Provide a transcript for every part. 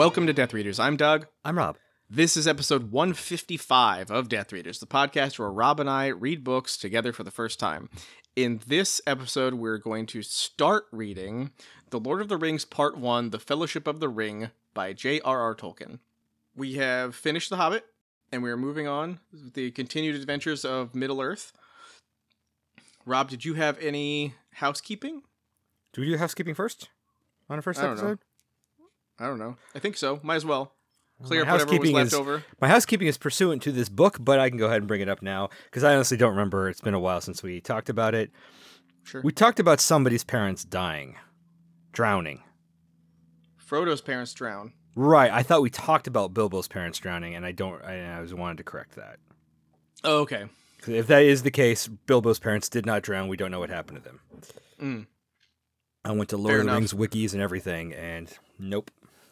Welcome to Death Readers. I'm Doug. I'm Rob. This is episode 155 of Death Readers, the podcast where Rob and I read books together for the first time. In this episode, we're going to start reading The Lord of the Rings Part 1 The Fellowship of the Ring by J.R.R. Tolkien. We have finished The Hobbit, and we are moving on with the continued adventures of Middle Earth. Rob, did you have any housekeeping? Do we do housekeeping first on our first I don't know. Episode? I don't know. I think so. Might as well. Clear my up was housekeeping left is- over. My housekeeping is pursuant to this book, but I can go ahead and bring it up now because I honestly don't remember. It's been a while since we talked about it. Sure. We talked about somebody's parents dying, drowning. Frodo's parents drown. Right. I thought we talked about Bilbo's parents drowning, and I don't. I, I was wanted to correct that. Oh, okay. 'Cause If that is the case, Bilbo's parents did not drown. We don't know what happened to them. Mm. I went to Lord Fair of the. Rings wikis and everything, and nope.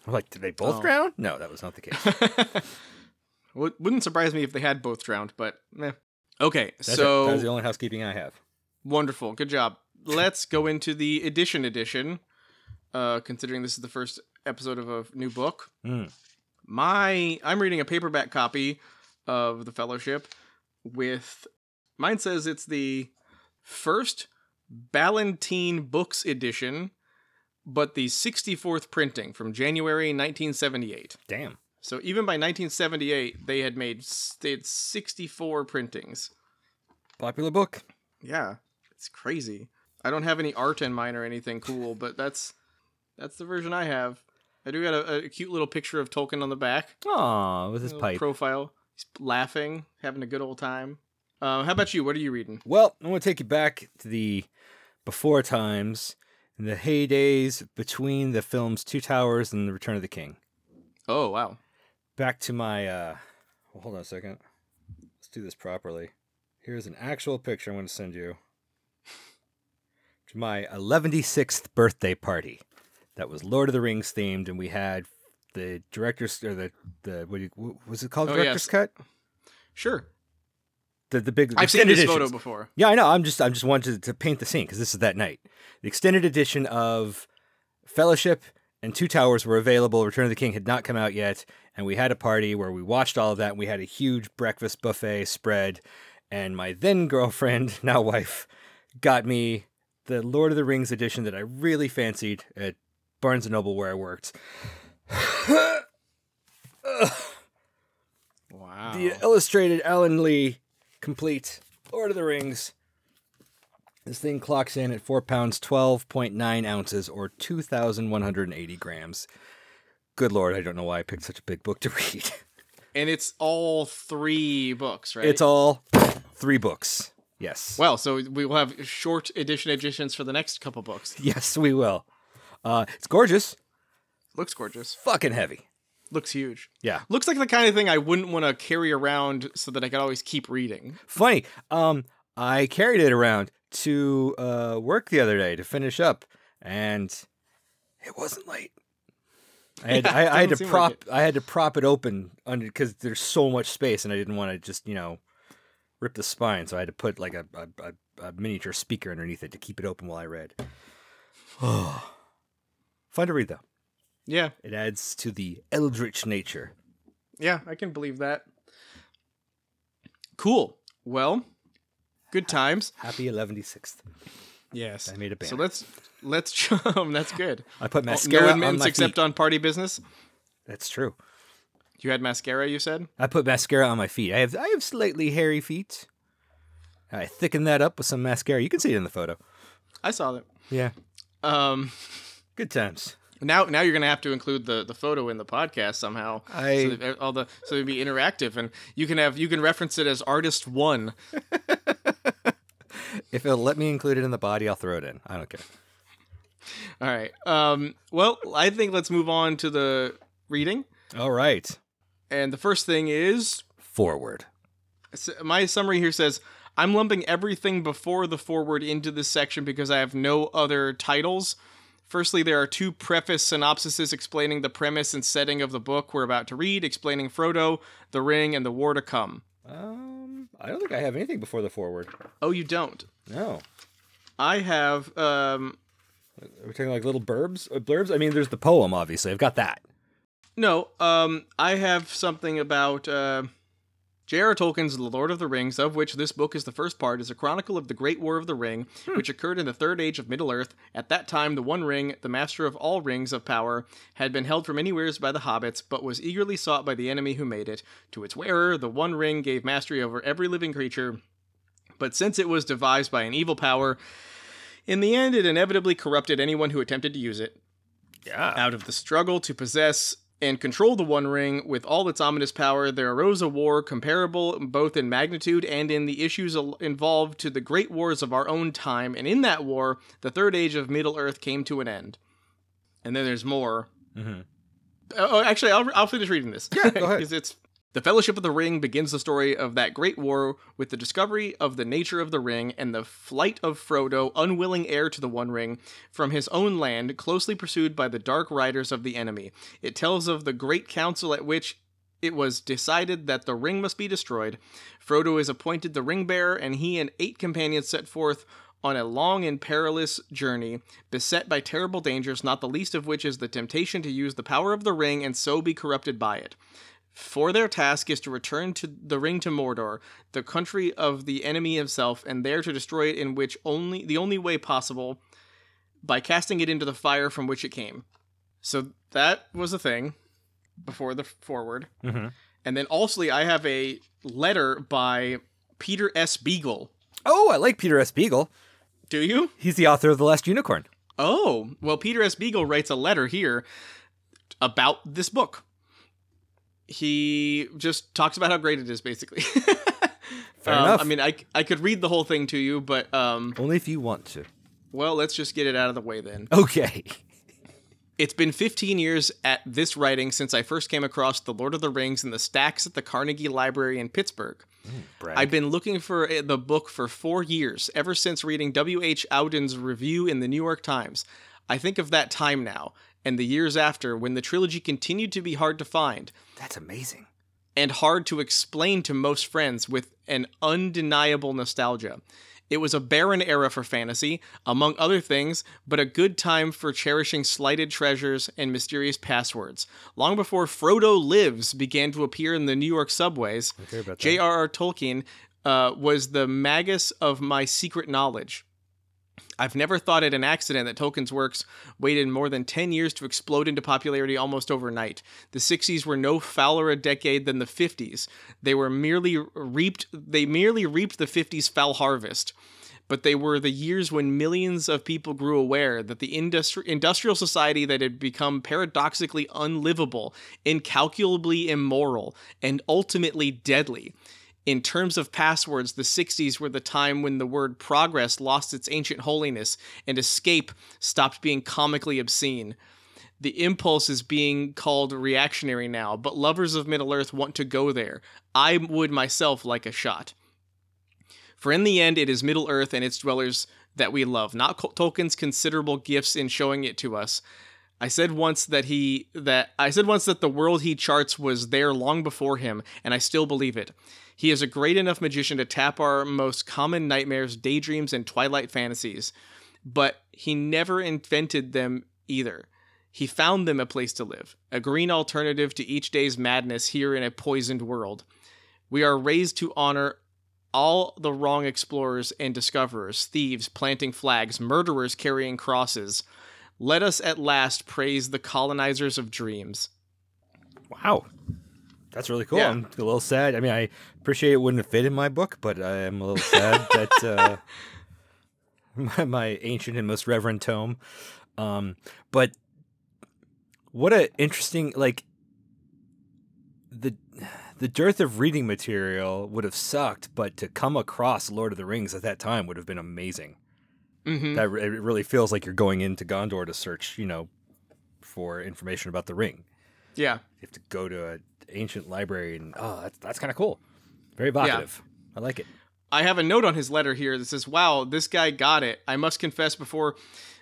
I'm like, did they both Oh. drown? No, that was not the case. Would- Wouldn't surprise me if they had both drowned, but meh. Okay, That's, so That's the only housekeeping I have. wonderful. Good job. Let's go into the edition edition. Uh, considering this is the first episode of a new book, Mm. my I'm reading a paperback copy of the Fellowship. With mine says it's the first Ballantine Books edition, but the 64th printing from January 1978. Damn. So even by 1978, they had made they had 64 printings. Popular book. Yeah, it's crazy. I don't have any art in mine or anything cool, but that's that's the version I have. I do got a, a cute little picture of Tolkien on the back. Aw, with his pipe. profile. He's laughing, having a good old time. Uh, how about you? What are you reading? well, I'm going to take you back to the before times, in the heydays between the films Two Towers and The Return of the King. Oh wow, Back to my. uh well, Hold on a second. Let's do this properly. Here's an actual picture I'm going to send you. To my 116th birthday party. That was Lord of the Rings themed, and we had the director's or the the what, you, what was it called? Oh, director's yes. cut. sure. The the big. I've seen this editions. photo before. Yeah, I know. I'm just I'm just wanted to, to paint the scene because this is that night. The extended edition of Fellowship and Two Towers were available. Return of the King had not come out yet, and we had a party where we watched all of that. And we had a huge breakfast buffet spread, and my then girlfriend, now wife, got me the Lord of the Rings edition that I really fancied at Barnes and Noble where I worked. Wow. The illustrated Alan Lee complete Lord of the Rings. This thing clocks in at four pounds twelve point nine ounces or two thousand one hundred and eighty grams. Good lord, I don't know why I picked such a big book to read. and it's all three books, right? It's all three books. Yes. well. So we will have short edition editions for the next couple books. yes, we will. Uh, it's gorgeous. Looks gorgeous. Fucking heavy. Looks huge. Yeah. Looks like the kind of thing I wouldn't want to carry around so that I could always keep reading. Funny. Um, I carried it around to uh, work the other day to finish up, and it wasn't light. I had, Yeah, I, I had to prop like I had to prop it open under because there's so much space, and I didn't want to just you know rip the spine, so I had to put like a, a, a, a miniature speaker underneath it to keep it open while I read. Fun to read though. Yeah, It adds to the eldritch nature. yeah, I can believe that. Cool. Well, good times. Happy 116th. Yes. I made a So let's let's chum. That's good. I put mascara no on my except feet. on party business. That's true. You had mascara. You said. I put mascara on my feet. I have I have slightly hairy feet. I thicken that up with some mascara. You can see it in the photo. I saw that. Yeah. Um. Good times. Now, now you're gonna have to include the, the photo in the podcast somehow. I- so all the so it'd be interactive, and you can have you can reference it as artist one. If it'll let me include it in the body, I'll throw it in. I don't care. All right. Um. Well, I think let's move on to the reading, All right. and the first thing is Forward. My summary here says I'm lumping everything before the forward into this section because I have no other titles. Firstly, there are two preface synopsises explaining the premise and setting of the book we're about to read, explaining Frodo, the ring, and the war to come. Um, I don't think I have anything before the forward. Oh, you don't. No. I have um Are we talking like little burbs? Uh, blurbs? I mean, there's the poem, obviously. I've got that. No, um, I have something about uh, J.R.R. Tolkien's The Lord of the Rings, of which this book is the first part, is a chronicle of the Great War of the Ring, hmm. which occurred in the Third Age of Middle Earth. At that time, the One Ring, the master of all rings of power, had been held for many years by the hobbits, but was eagerly sought by the enemy who made it. To its wearer, the One Ring gave mastery over every living creature, but since it was devised by an evil power, in the end, it inevitably corrupted anyone who attempted to use it. Yeah. Out of the struggle to possess and control the One Ring with all its ominous power, there arose a war comparable both in magnitude and in the issues al- involved to the great wars of our own time, and in that war, the Third Age of Middle Earth came to an end. And then there's more. Mhm. Oh, actually, I'll, I'll finish reading this. Yeah, go ahead. it's the Fellowship of the Ring begins the story of that great war with the discovery of the nature of the ring and the flight of Frodo, unwilling heir to the One Ring, from his own land, closely pursued by the dark riders of the enemy. It tells of the great council at which it was decided that the ring must be destroyed. Frodo is appointed the ring bearer, and he and eight companions set forth on a long and perilous journey, beset by terrible dangers, not the least of which is the temptation to use the power of the ring and so be corrupted by it. For their task is to return to the ring to Mordor, the country of the enemy himself, and there to destroy it in which only the only way possible by casting it into the fire from which it came. So that was a thing before the forward. Mhm. And then also I have a letter by Peter S. Beagle. Oh, I like Peter S. Beagle. Do you? He's the author of The Last Unicorn. Oh, well, Peter S. Beagle writes a letter here about this book. He just talks about how great it is, basically. Fair Um, enough. I mean, I, I could read the whole thing to you, but um, Only if you want to. well, let's just get it out of the way then. Okay. It's been 15 years at this writing since I first came across The Lord of the Rings in the stacks at the Carnegie Library in Pittsburgh. Brag. I've been looking for uh, the book for four years, ever since reading W.H. Auden's review in the New York Times. I think of that time now, and the years after, when the trilogy continued to be hard to find, That's amazing. and hard to explain to most friends with an undeniable nostalgia. It was a barren era for fantasy, among other things, but a good time for cherishing slighted treasures and mysterious passwords. Long before Frodo Lives began to appear in the New York subways, hear about that. J.R.R. Tolkien uh, was the magus of my secret knowledge. I've never thought it an accident that Tolkien's works waited more than 10 years to explode into popularity almost overnight. The 60s were no fouler a decade than the 50s. They were merely reaped they merely reaped the 50s foul harvest. But they were the years when millions of people grew aware that the industri- industrial society that had become paradoxically unlivable, incalculably immoral, and ultimately deadly in terms of passwords, the 60s were the time when the word progress lost its ancient holiness and escape stopped being comically obscene. The impulse is being called reactionary now, but lovers of Middle Earth want to go there. I would myself like a shot. For in the end, it is Middle Earth and its dwellers that we love, not Tolkien's considerable gifts in showing it to us. I said once that he that I said once that the world he charts was there long before him, and I still believe it. He is a great enough magician to tap our most common nightmares, daydreams, and twilight fantasies, but he never invented them either. He found them a place to live, a green alternative to each day's madness here in a poisoned world. We are raised to honor all the wrong explorers and discoverers, thieves planting flags, murderers carrying crosses. Let us at last praise the colonizers of dreams. Wow. That's really cool. Yeah. I'm a little sad. I mean, I appreciate it wouldn't fit in my book, but I am a little sad that uh, my, my ancient and most reverend tome. Um, but what a interesting like the the dearth of reading material would have sucked, but to come across Lord of the Rings at that time would have been amazing. Hmm That re- it really feels like you're going into Gondor to search, you know, for information about the ring. Yeah. You have to go to an ancient library, and oh, that's that's kind of cool. Very evocative. I like it. I have a note on his letter here that says, Wow, this guy got it. I must confess, before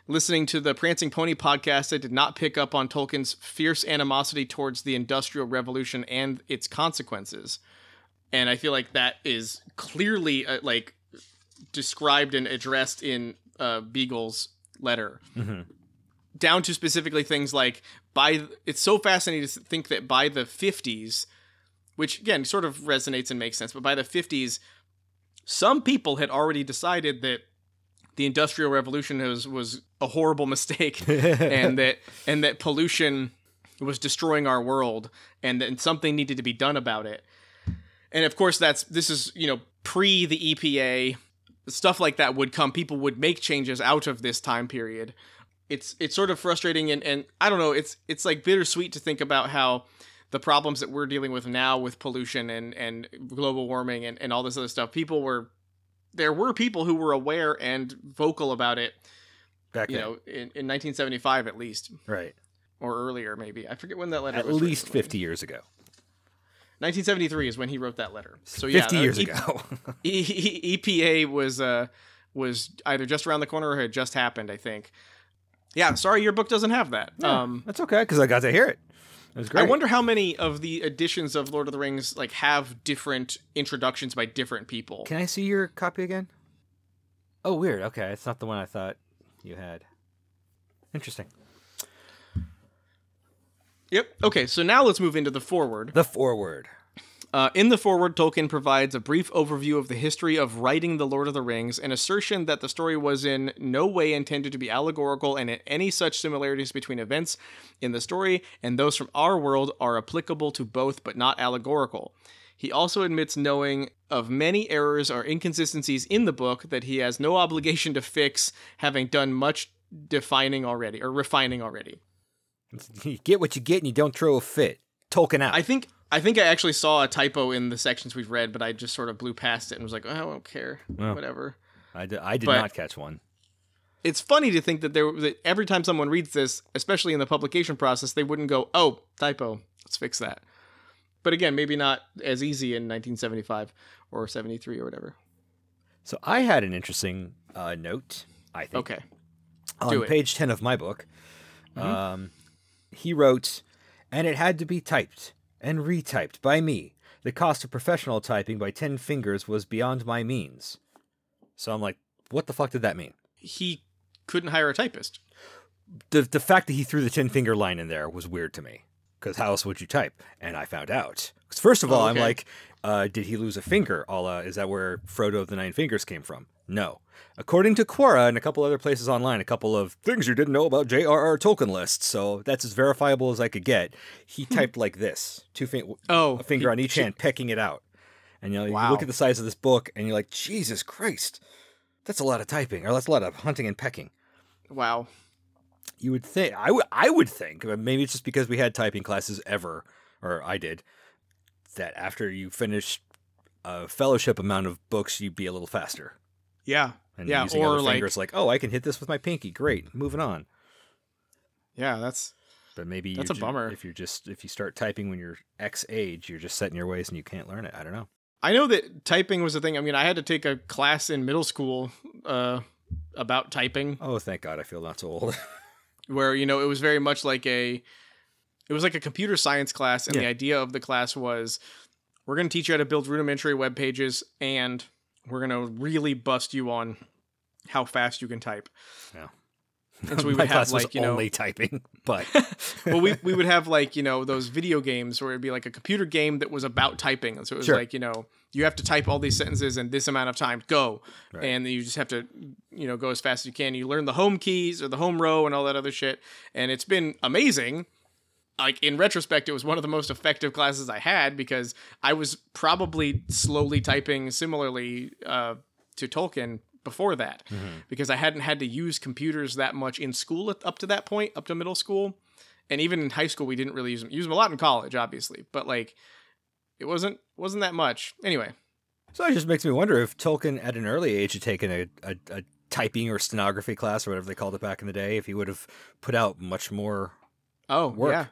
listening to the Prancing Pony podcast, I did not pick up on Tolkien's fierce animosity towards the Industrial Revolution and its consequences. And I feel like that is clearly uh, like described and addressed in uh, Beagle's letter. hmm down to specifically things like by it's so fascinating to think that by the 50s which again sort of resonates and makes sense but by the 50s some people had already decided that the industrial revolution was was a horrible mistake and that and that pollution was destroying our world and that something needed to be done about it and of course that's this is you know pre the EPA stuff like that would come people would make changes out of this time period it's it's sort of frustrating and, and I don't know it's it's like bittersweet to think about how the problems that we're dealing with now with pollution and and global warming and, and all this other stuff people were there were people who were aware and vocal about it Back you then. know in, in 1975 at least right. or earlier maybe I forget when that letter At least written. 50 years ago. 1973 is when he wrote that letter so yeah 50 uh, years E- ago. E- EPA was uh was either just around the corner or had just happened I think yeah sorry your book doesn't have that um That's okay because I got to hear it. It was great. I wonder how many of the editions of Lord of the Rings like have different introductions by different people. Can I see your copy again? Oh, weird. Okay, it's not the one I thought you had. Interesting. Yep. Okay, so now let's move into the forward. The forward. Uh, in the forward, Tolkien provides a brief overview of the history of writing The Lord of the Rings, an assertion that the story was in no way intended to be allegorical, and any such similarities between events in the story and those from our world are applicable to both but not allegorical. He also admits knowing of many errors or inconsistencies in the book that he has no obligation to fix, having done much defining already or refining already. You get what you get and you don't throw a fit. Tolkien out. I think I think I actually saw a typo in the sections we've read, but I just sort of blew past it and was like, oh, I don't care, Well. whatever. I did, I did but- not catch one. It's funny to think that there that every time someone reads this, especially in the publication process, they wouldn't go, "Oh, typo, let's fix that." But again, maybe not as easy in 1975 or 73 or whatever. So I had an interesting uh, note, I think. Okay. on page 10 of my book, Mhm. um, he wrote, and it had to be typed and retyped by me. The cost of professional typing by 10 fingers was beyond my means. So I'm like, what the fuck did that mean? He couldn't hire a typist. The, the fact that he threw the 10 finger line in there was weird to me. Because how else would you type? And I found out. first of all, Oh, I'm like, uh, did he lose a finger? A la, is that where Frodo of the Nine Fingers came from? No. According to Quora and a couple other places online, a couple of things you didn't know about J.R.R. Tolkien lists, so that's as verifiable as I could get. He hmm. typed like this, two fin- Oh, a finger he- on each she- hand, pecking it out. And you know, you look at the size of this book, and you're like, Jesus Christ, that's a lot of typing, or that's a lot of hunting and pecking. Wow. You would think I would I would think but maybe it's just because we had typing classes ever, or I did, that after you finish a fellowship amount of books, you'd be a little faster. Yeah. And Yeah, using or other like- fingers like, oh, I can hit this with my pinky. Great, moving on. Yeah, that's But maybe That's a ju- bummer. If you're just if you start typing when you're X age, you're just set in your ways and you can't learn it. I don't know. I know that typing was a thing. I mean, I had to take a class in middle school uh, about typing, Oh, thank God, I feel not so old. where you know it was very much like a, it was like a computer science class, and the idea of the class was, we're going to teach you how to build rudimentary web pages, and we're going to really bust you on how fast you can type. Yeah. And so we would have like you know only typing, but well, we, we would have like, you know, those video games where it'd be like a computer game that was about typing. And so it was Sure. like, you know, you have to type all these sentences in this amount of time, go. Right. And then you just have to, you know, go as fast as you can. You learn the home keys or the home row and all that other shit. And it's been amazing. Like in retrospect, it was one of the most effective classes I had because I was probably slowly typing similarly uh, to Tolkien before that Mm-hmm. because I hadn't had to use computers that much in school up to that point, up to middle school, and even in high school we didn't really use them. Use them a lot in college, obviously, but like it wasn't wasn't that much. Anyway, so it just makes me wonder if Tolkien at an early age had taken a, a, a typing or stenography class or whatever they called it back in the day, if he would have put out much more. oh Work. yeah,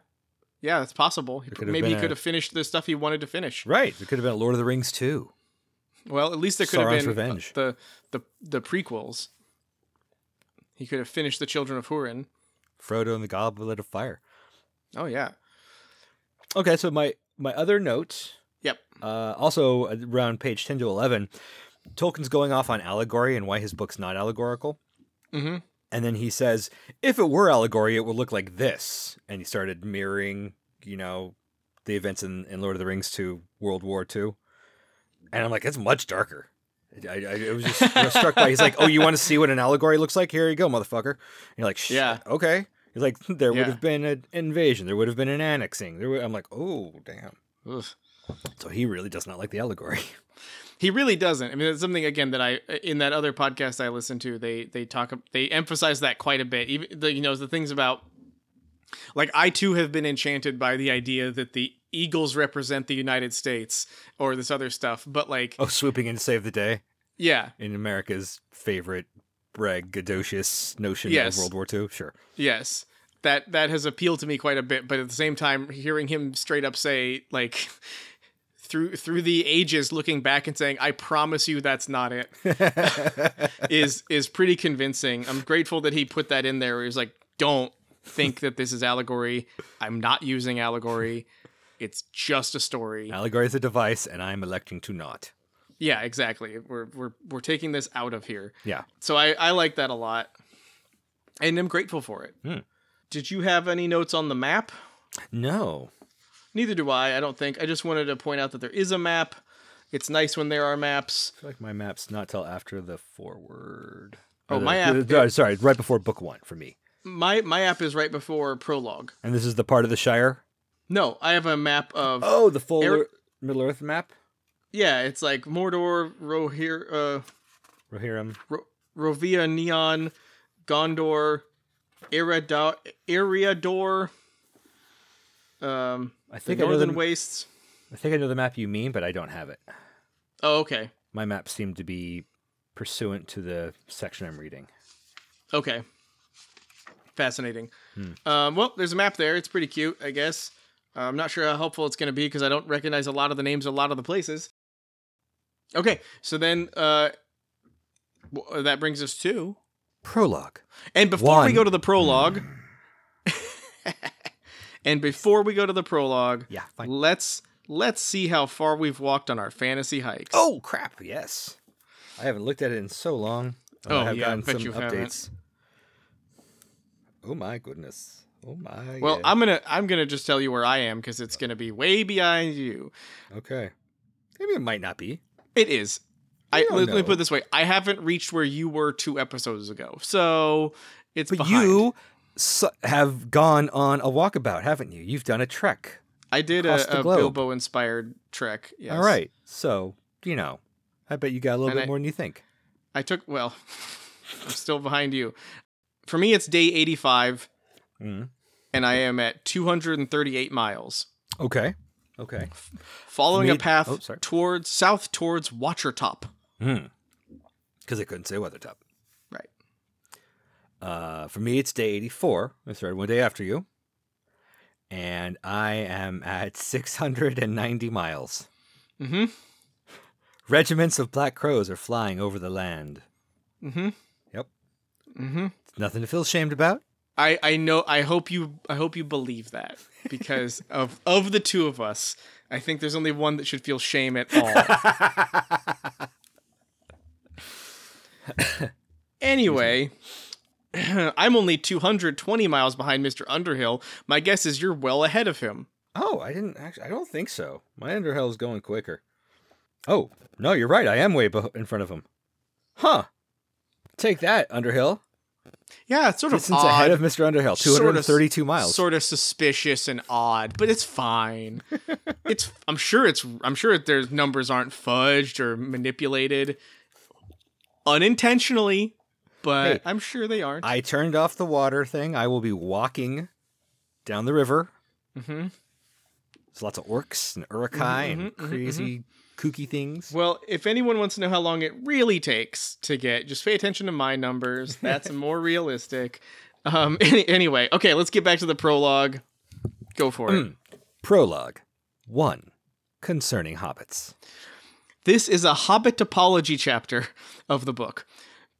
yeah, that's possible. He- There could have Maybe he could have finished the stuff he wanted to finish. Right, it could have been Lord of the Rings too. Well, at least there could have been uh, Revenge. the the the prequels. He could have finished the Children of Hurin. Frodo and the Goblet of Fire. Oh yeah, Okay, so my my other note, yep. uh, also around page ten to eleven, Tolkien's going off on allegory and why his book's not allegorical. Mm-hmm. And then he says, if it were allegory, it would look like this. And he started mirroring, you know, the events in, in Lord of the Rings to World War II. And I'm like, it's much darker. I, I, I was just you know, struck by. He's like, "Oh, you want to see what an allegory looks like? Here you go, motherfucker." And you're like, Yeah. okay." He's like, "There would have been an invasion. There would have been an annexing." There, would, I'm like, "Oh, damn." Ugh. So he really does not like the allegory. He really doesn't. I mean, it's something again that I in that other podcast I listened to. They they talk they emphasize that quite a bit. Even the you know the things about like I too have been enchanted by the idea that the Eagles represent the United States or this other stuff. But like, Oh, swooping in to save the day yeah, in America's favorite braggadocious notion Yes. of World War II. Sure. yes, that that has appealed to me quite a bit. But at the same time, hearing him straight up say like. Through through the ages, looking back and saying, "I promise you, that's not it," is is pretty convincing. I'm grateful that he put that in there. Where he's like, "Don't think that this is allegory. I'm not using allegory. It's just a story." Allegory is a device, and I'm electing to not. Yeah, exactly. We're we're we're taking this out of here. Yeah. So I I like that a lot, and I'm grateful for it. Hmm. Did you have any notes on the map? No. Neither do I. I don't think. I just wanted to point out that there is a map. It's nice when there are maps. I feel like my map's not till after the forward. Oh, the- my app- uh, sorry, right before book one for me. My my app is right before prologue. And this is the part of the Shire. No, I have a map of Oh, the full Ear- Middle Earth map. yeah. It's like Mordor, Rohir, uh, Rohirrim. Ro- Rovia, Neon, Gondor, Eriador, Eriador, um, I the think I know Northern the, Wastes. I think I know the map you mean, but I don't have it. Oh, okay, My map seemed to be pursuant to the section I'm reading. okay, fascinating. Hmm. Um, well, there's a map there. It's pretty cute, I guess. Uh, I'm not sure how helpful it's going to be because I don't recognize a lot of the names of a lot of the places. Okay, so then uh, w- that brings us to Prologue. And before we go to the prologue, and before we go to the prologue, Yeah, fine. let's let's see how far we've walked on our fantasy hikes. Oh crap! Yes, I haven't looked at it in so long. Oh, I have yeah, I gotten bet some you haven't. updates. Oh my goodness! Oh my. well. I'm gonna I'm gonna just tell you where I am because it's gonna be way behind you. okay. Maybe it might not be. It is. I let, me put it this way: I haven't reached where you were two episodes ago, so it's But behind. you have gone on a walkabout, haven't you? You've done a trek. I did a, a. Bilbo inspired trek. Yes. All right. So you know, I bet you got a little And bit I- more than you think. I took well. I'm still behind you. For me, it's day 85. Mm. and I am at 238 miles, Okay. Okay. following a path oh, towards south towards Watcher Top. Because Hmm. I couldn't say Weathertop. Uh, for me, it's day 84. I started one day after you. And I am at 690 miles. Mm-hmm. Regiments of black crows are flying over the land. Mm-hmm. Yep. Mm-hmm. It's nothing to feel ashamed about. I, I know I hope you I hope you believe that because of of the two of us, I think there's only one that should feel shame at all. anyway, I'm only 220 miles behind Mr. Underhill. My guess is you're well ahead of him. Oh, I didn't actually. I don't think so. My Underhill's going quicker. Oh, no, you're right. I am way beh- in front of him. Huh. Take that, Underhill. Yeah, it's sort of Distance odd. ahead of Mr. Underhill. Sort of- 232 miles. Sort of suspicious and odd, but it's fine. it's I'm sure it's I'm sure there's numbers aren't fudged or manipulated unintentionally, but Hey, I'm sure they aren't. I turned off the water thing. I will be walking down the river. Mm-hmm. There's lots of orcs and Uruk-hai Mhm, and mhm, mhm, crazy kooky things. Well, if anyone wants to know how long it really takes to get, just pay attention to my numbers. That's more realistic. Um. Any, anyway, okay, let's get back to the prologue. Go for it. Mm. Prologue 1 Concerning Hobbits. This is a Hobbit topology chapter of the book.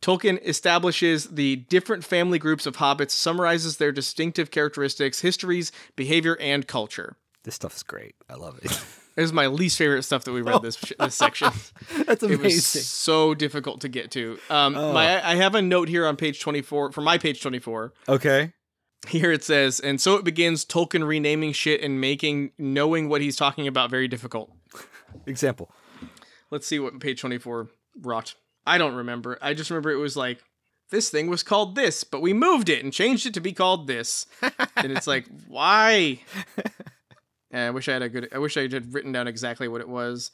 Tolkien establishes the different family groups of hobbits, summarizes their distinctive characteristics, histories, behavior, and culture. This stuff is great. I love it. It was my least favorite stuff that we read this this section. That's amazing. It was so difficult to get to. Um, Oh. my I have a note here on page twenty four for my page twenty four. Okay. Here it says, and so it begins. Tolkien renaming shit and making knowing what he's talking about very difficult. Example. Let's see what page 24 wrought. I don't remember. I just remember it was like, this thing was called this, but we moved it and changed it to be called this. and it's like, why? I wish I had a good. I wish I had written down exactly what it was.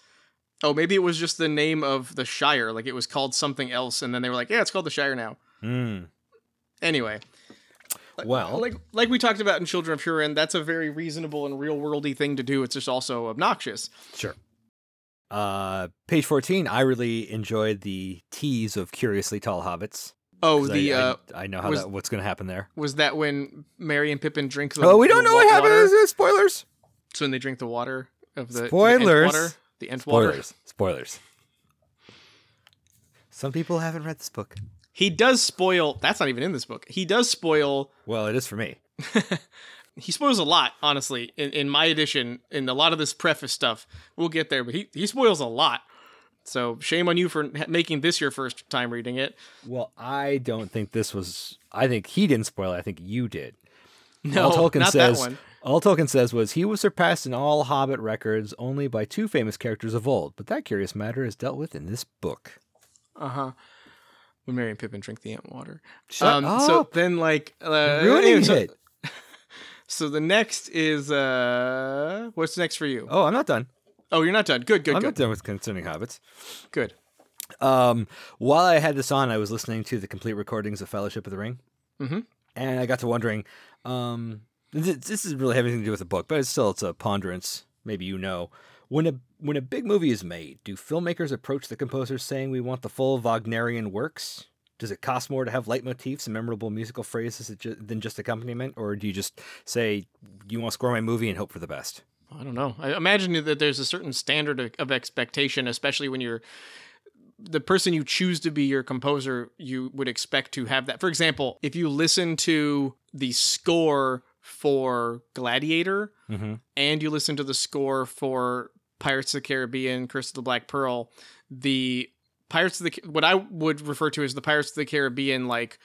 Oh, maybe it was just the name of the Shire. Like it was called something else, and then they were like, yeah, it's called the Shire now. Mm. Anyway, Well- like like we talked about in Children of Hurin, that's a very reasonable and real worldy thing to do. It's just also obnoxious. Sure. Uh, page 14, I really enjoyed the tease of Curiously Tall Hobbits. Oh, the I, uh, I, I know how was- that, what's going to happen there. was that when Merry and Pippin drink the Oh, we don't know what water? happens. Spoilers. So when they drink the water of the Spoilers. water, the Ent water. Spoilers. Spoilers. Some people haven't read this book. He does spoil. That's not even in this book. He does spoil. Well, it is for me. He spoils a lot, honestly. In, in my edition, in a lot of this preface stuff, we'll get there. But he he spoils a lot. So shame on you for making this your first time reading it. Well, I don't think this was. I think he didn't spoil it. I think you did. No, all Tolkien not says. that one. All Tolkien says was he was surpassed in all Hobbit records only by two famous characters of old, but that curious matter is dealt with in this book. Uh huh. When Merry and Pippin drink the ant water. Shut um, So then, like, uh, ruining anyway, so, it. So the next is uh, what's next for you? Oh, I'm not done. Oh, you're not done. Good, good, good. I'm good, not done with concerning hobbits. good. Um, while I had this on, I was listening to the complete recordings of Fellowship of the Ring, Mhm. and I got to wondering. Um, this, this doesn't really have anything to do with the book, but it's still it's a ponderance. Maybe you know when a when a big movie is made, do filmmakers approach the composers saying we want the full Wagnerian works? Does it cost more to have leitmotifs and memorable musical phrases than just accompaniment, or do you just say you want to score my movie and hope for the best? I don't know. I imagine that there's a certain standard of, expectation, especially when you're the person you choose to be your composer. You would expect to have that. For example, if you listen to the score for Gladiator Mm-hmm. and you listen to the score for Pirates of the Caribbean, Curse of the Black Pearl, the Pirates of the what I would refer to as the Pirates of the Caribbean like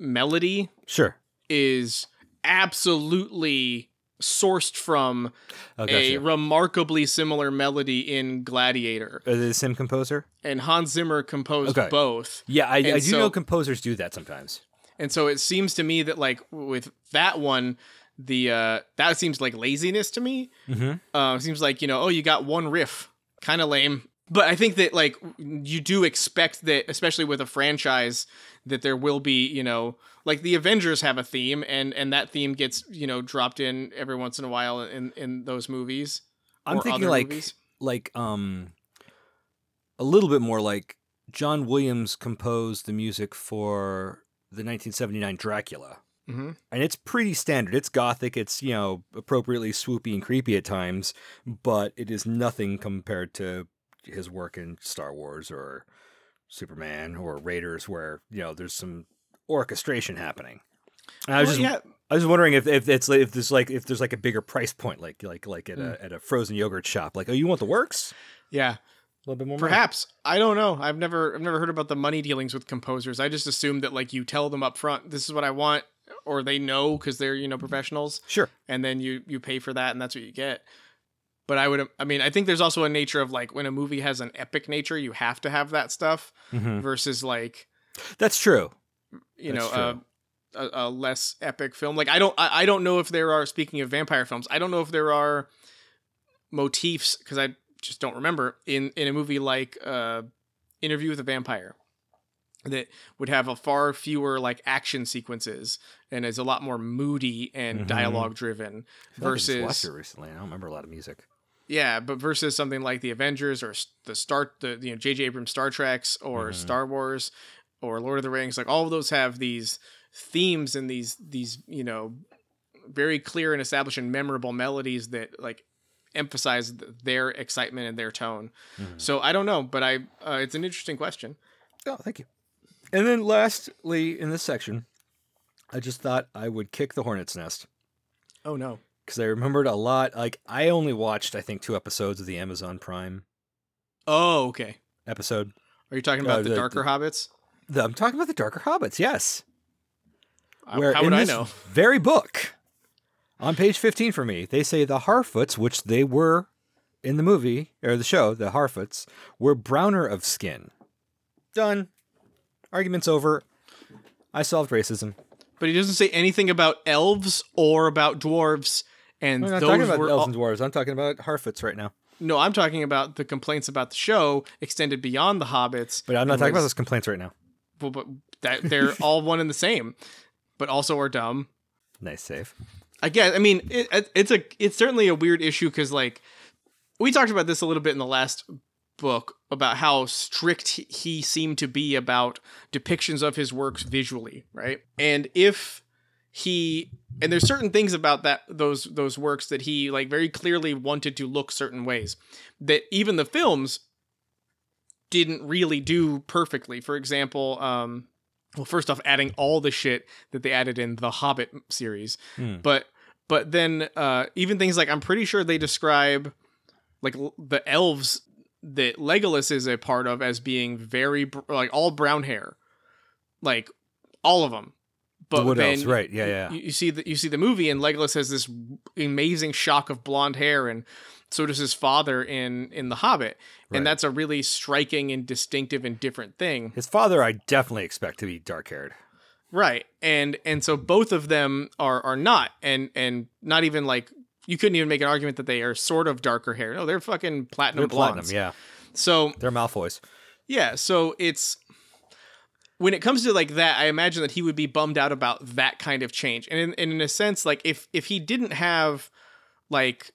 melody Sure. is absolutely sourced from Oh, a remarkably similar melody in Gladiator. Are they the same composer? And Hans Zimmer composed Okay. both. Yeah, I, I do so- know composers do that sometimes. And so it seems to me that like with that one, the uh that seems like laziness to me. Mm-hmm. Uh seems like, you know, oh you got one riff. Kind of lame. But I think that like you do expect that especially with a franchise that there will be, you know, like the Avengers have a theme and and that theme gets, you know, dropped in every once in a while in in those movies. I'm thinking like movies. like um a little bit more like John Williams composed the music for the 1979 Dracula. hmm And it's pretty standard. It's gothic. It's, you know, appropriately swoopy and creepy at times, but it is nothing compared to his work in Star Wars or Superman or Raiders where, you know, there's some orchestration happening. And I was Well, just yeah, I was wondering if, if it's if there's like if there's like a bigger price point like like like at Hmm. a at a frozen yogurt shop like oh you want the works yeah. a little bit more money. Perhaps I don't know. I've never I've never heard about the money dealings with composers. I just assume that like you tell them up front, this is what I want, or they know because they're you know professionals, sure and then you you pay for that, and that's what you get. But I would I mean I think there's also a nature of like when a movie has an epic nature, you have to have that stuff Mhm. versus like that's true you That's know uh, a, a less epic film. Like I don't I, I don't know if there are speaking of vampire films, I don't know if there are motifs because I just don't remember in in a movie like uh Interview with a Vampire that would have a far fewer like action sequences and is a lot more moody and Mhm. dialogue driven versus I just watched it recently I don't remember a lot of music yeah, but versus something like the Avengers or the start the you know J.J. Abrams Star Treks or Mhm. Star Wars or Lord of the Rings, like all of those have these themes and these these you know very clear and established and memorable melodies that like emphasize th- their excitement and their tone. Mhm. So I don't know, but I uh, it's an interesting question. oh thank you and then lastly in this section I just thought I would kick the hornet's nest Oh no. Because I remembered a lot. Like I only watched, I think, two episodes of the Amazon Prime Oh, okay. episode. Are you talking Uh, about the, the- darker hobbits? The, I'm talking about the Darker Hobbits. Yes, Uh, where How in would I this know? very book, on page 15 for me, they say the Harfoots, which they were in the movie or the show, the Harfoots, were browner of skin. Done. Arguments over. I solved racism. But he doesn't say anything about elves or about dwarves. And I'm not those talking about were elves all- and dwarves. I'm talking about Harfoots right now. no, I'm talking about the complaints about the show extended beyond the hobbits. But I'm not talking about those complaints right now. Well, but that they're all one and the same, but also are dumb. Nice save. I guess. I mean, it, it- it's a it's certainly a weird issue because like we talked about this a little bit in the last book about how strict he seemed to be about depictions of his works visually, right? And if he and there's certain things about that those those works that he like very clearly wanted to look certain ways that even the films didn't really do perfectly. For example, um well first off adding all the shit that they added in the Hobbit series Hmm. but but then uh even things like i'm pretty sure they describe like l- the elves that legolas is a part of as being very br- like all brown hair like all of them but then Elves, right? Yeah, yeah. you, you see the you see the movie and legolas has this amazing shock of blonde hair and so does his father in in the hobbit Right. and that's a really striking and distinctive and different thing His father, I definitely expect to be dark haired. Right. And and so both of them are are not and and not even like you couldn't even make an argument that they are sort of darker hair. No, they're fucking platinum They're blondes. platinum, yeah. So They're Malfoys. yeah, so it's when it comes to like that, I imagine that he would be bummed out about that kind of change. And in, and in a sense, like if if he didn't have like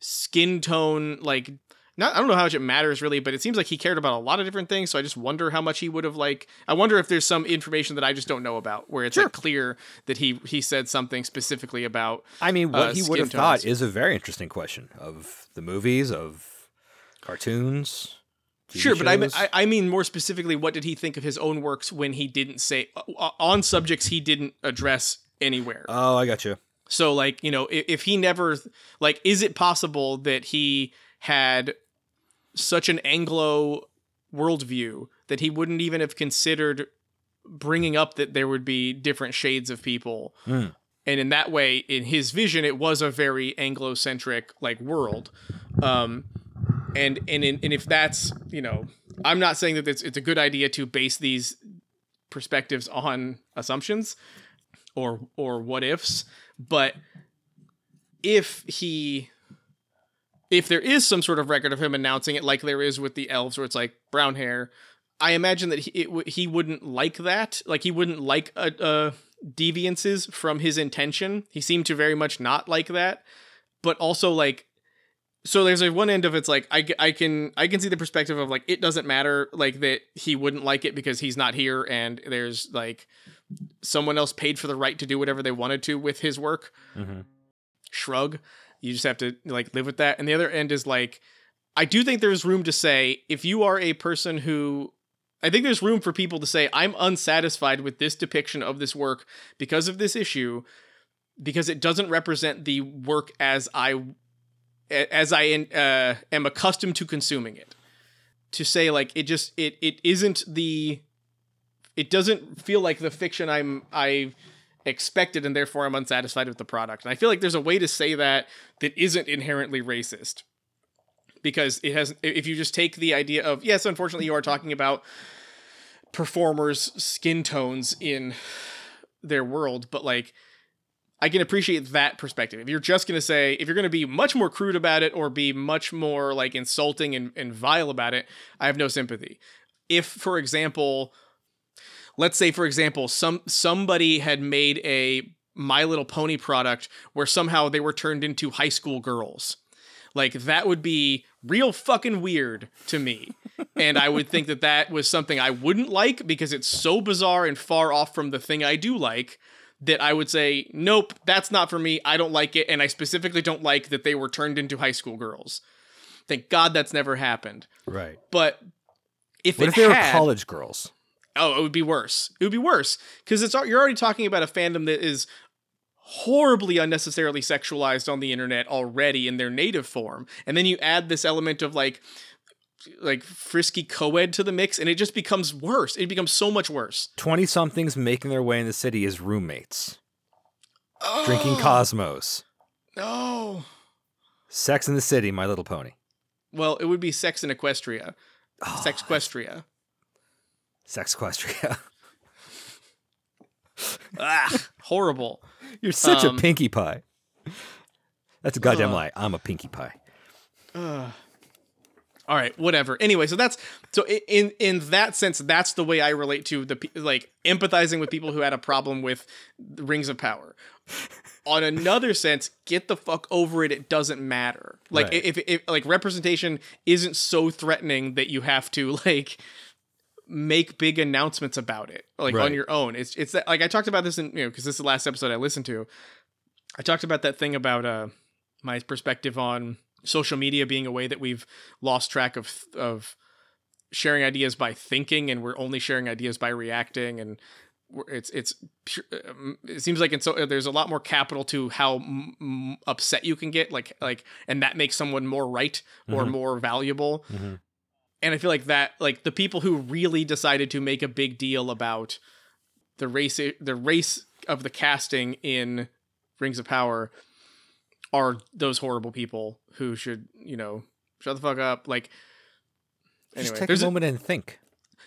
skin tone, like not I don't know how much it matters really, but it seems like he cared about a lot of different things. So I just wonder how much he would have like. I wonder if there's some information that I just don't know about, where it's Sure. like clear that he he said something specifically about. I mean, what uh, he would have thought is a very interesting question of the movies, of cartoons. TV Sure, but I, mean- I I mean more specifically, what did he think of his own works when he didn't say uh, on subjects he didn't address anywhere? Oh, I got you. So like, you know, if, if he never like is it possible that he had such an Anglo worldview that he wouldn't even have considered bringing up that there would be different shades of people? Hmm. And in that way, in his vision, it was a very Anglo-centric like world. Um, and and and if that's you know, I'm not saying that it's it's a good idea to base these perspectives on assumptions or or what ifs, but if he if there is some sort of record of him announcing it like there is with the elves where it's like brown hair i imagine that he, it, he wouldn't like that. Like he wouldn't like uh, uh, deviances from his intention. He seemed to very much not like that. But also like so there's a one end of it's like I, I can I can see the perspective of like it doesn't matter like that he wouldn't like it because he's not here and there's like someone else paid for the right to do whatever they wanted to with his work hmm shrug. You just have to like live with that. And the other end is like, I do think there's room to say if you are a person who, I think there's room for people to say I'm unsatisfied with this depiction of this work because of this issue, because it doesn't represent the work as I, as I uh, am accustomed to consuming it. To say like it just it it isn't the, it doesn't feel like the fiction I'm I expected and therefore I'm unsatisfied with the product. And I feel like there's a way to say that that isn't inherently racist. Because it has if you just take the idea of yes, unfortunately you are talking about performers' skin tones in their world, but like I can appreciate that perspective. If you're just gonna say, if you're gonna be much more crude about it or be much more like insulting and, and vile about it, I have no sympathy. If, for example, let's say for example some somebody had made a my little pony product where somehow they were turned into high school girls like that would be real fucking weird to me and i would think that that was something i wouldn't like because it's so bizarre and far off from the thing i do like that i would say nope that's not for me i don't like it and i specifically don't like that they were turned into high school girls thank god that's never happened Right. but if What it if they were college girls? Oh, it would be worse. It would be worse because it's you're already talking about a fandom that is horribly unnecessarily sexualized on the internet already in their native form and then you add this element of like like frisky co-ed to the mix and it just becomes worse it becomes so much worse 20 somethings making their way in the city as roommates, drinking Cosmos. no Sex in the City, My Little Pony. well it would be sex in equestria Oh, sexquestria Sexquestria. ah, horrible You're such Um, a pinkie pie. That's a goddamn Ugh. lie. I'm a pinkie pie. Ugh. All right whatever. Anyway so that's so in in that sense that's the way i relate to the like empathizing with people who had a problem with rings of power. On another sense get the fuck over it it doesn't matter. Like Right. if, if like representation isn't so threatening that you have to like make big announcements about it like Right. on your own. It's it's that like i talked about this in you know because this is the last episode i listened to. I talked about that thing about uh my perspective on social media being a way that we've lost track of of sharing ideas by thinking and we're only sharing ideas by reacting and it's it's um, it seems like it's so there's a lot more capital to how m- upset you can get like like and that makes someone more right or Mhm. more valuable Mhm. and i feel like that like the people who really decided to make a big deal about the race the race of the casting in rings of power are those horrible people who should you know shut the fuck up like Just take there's a a, moment and think.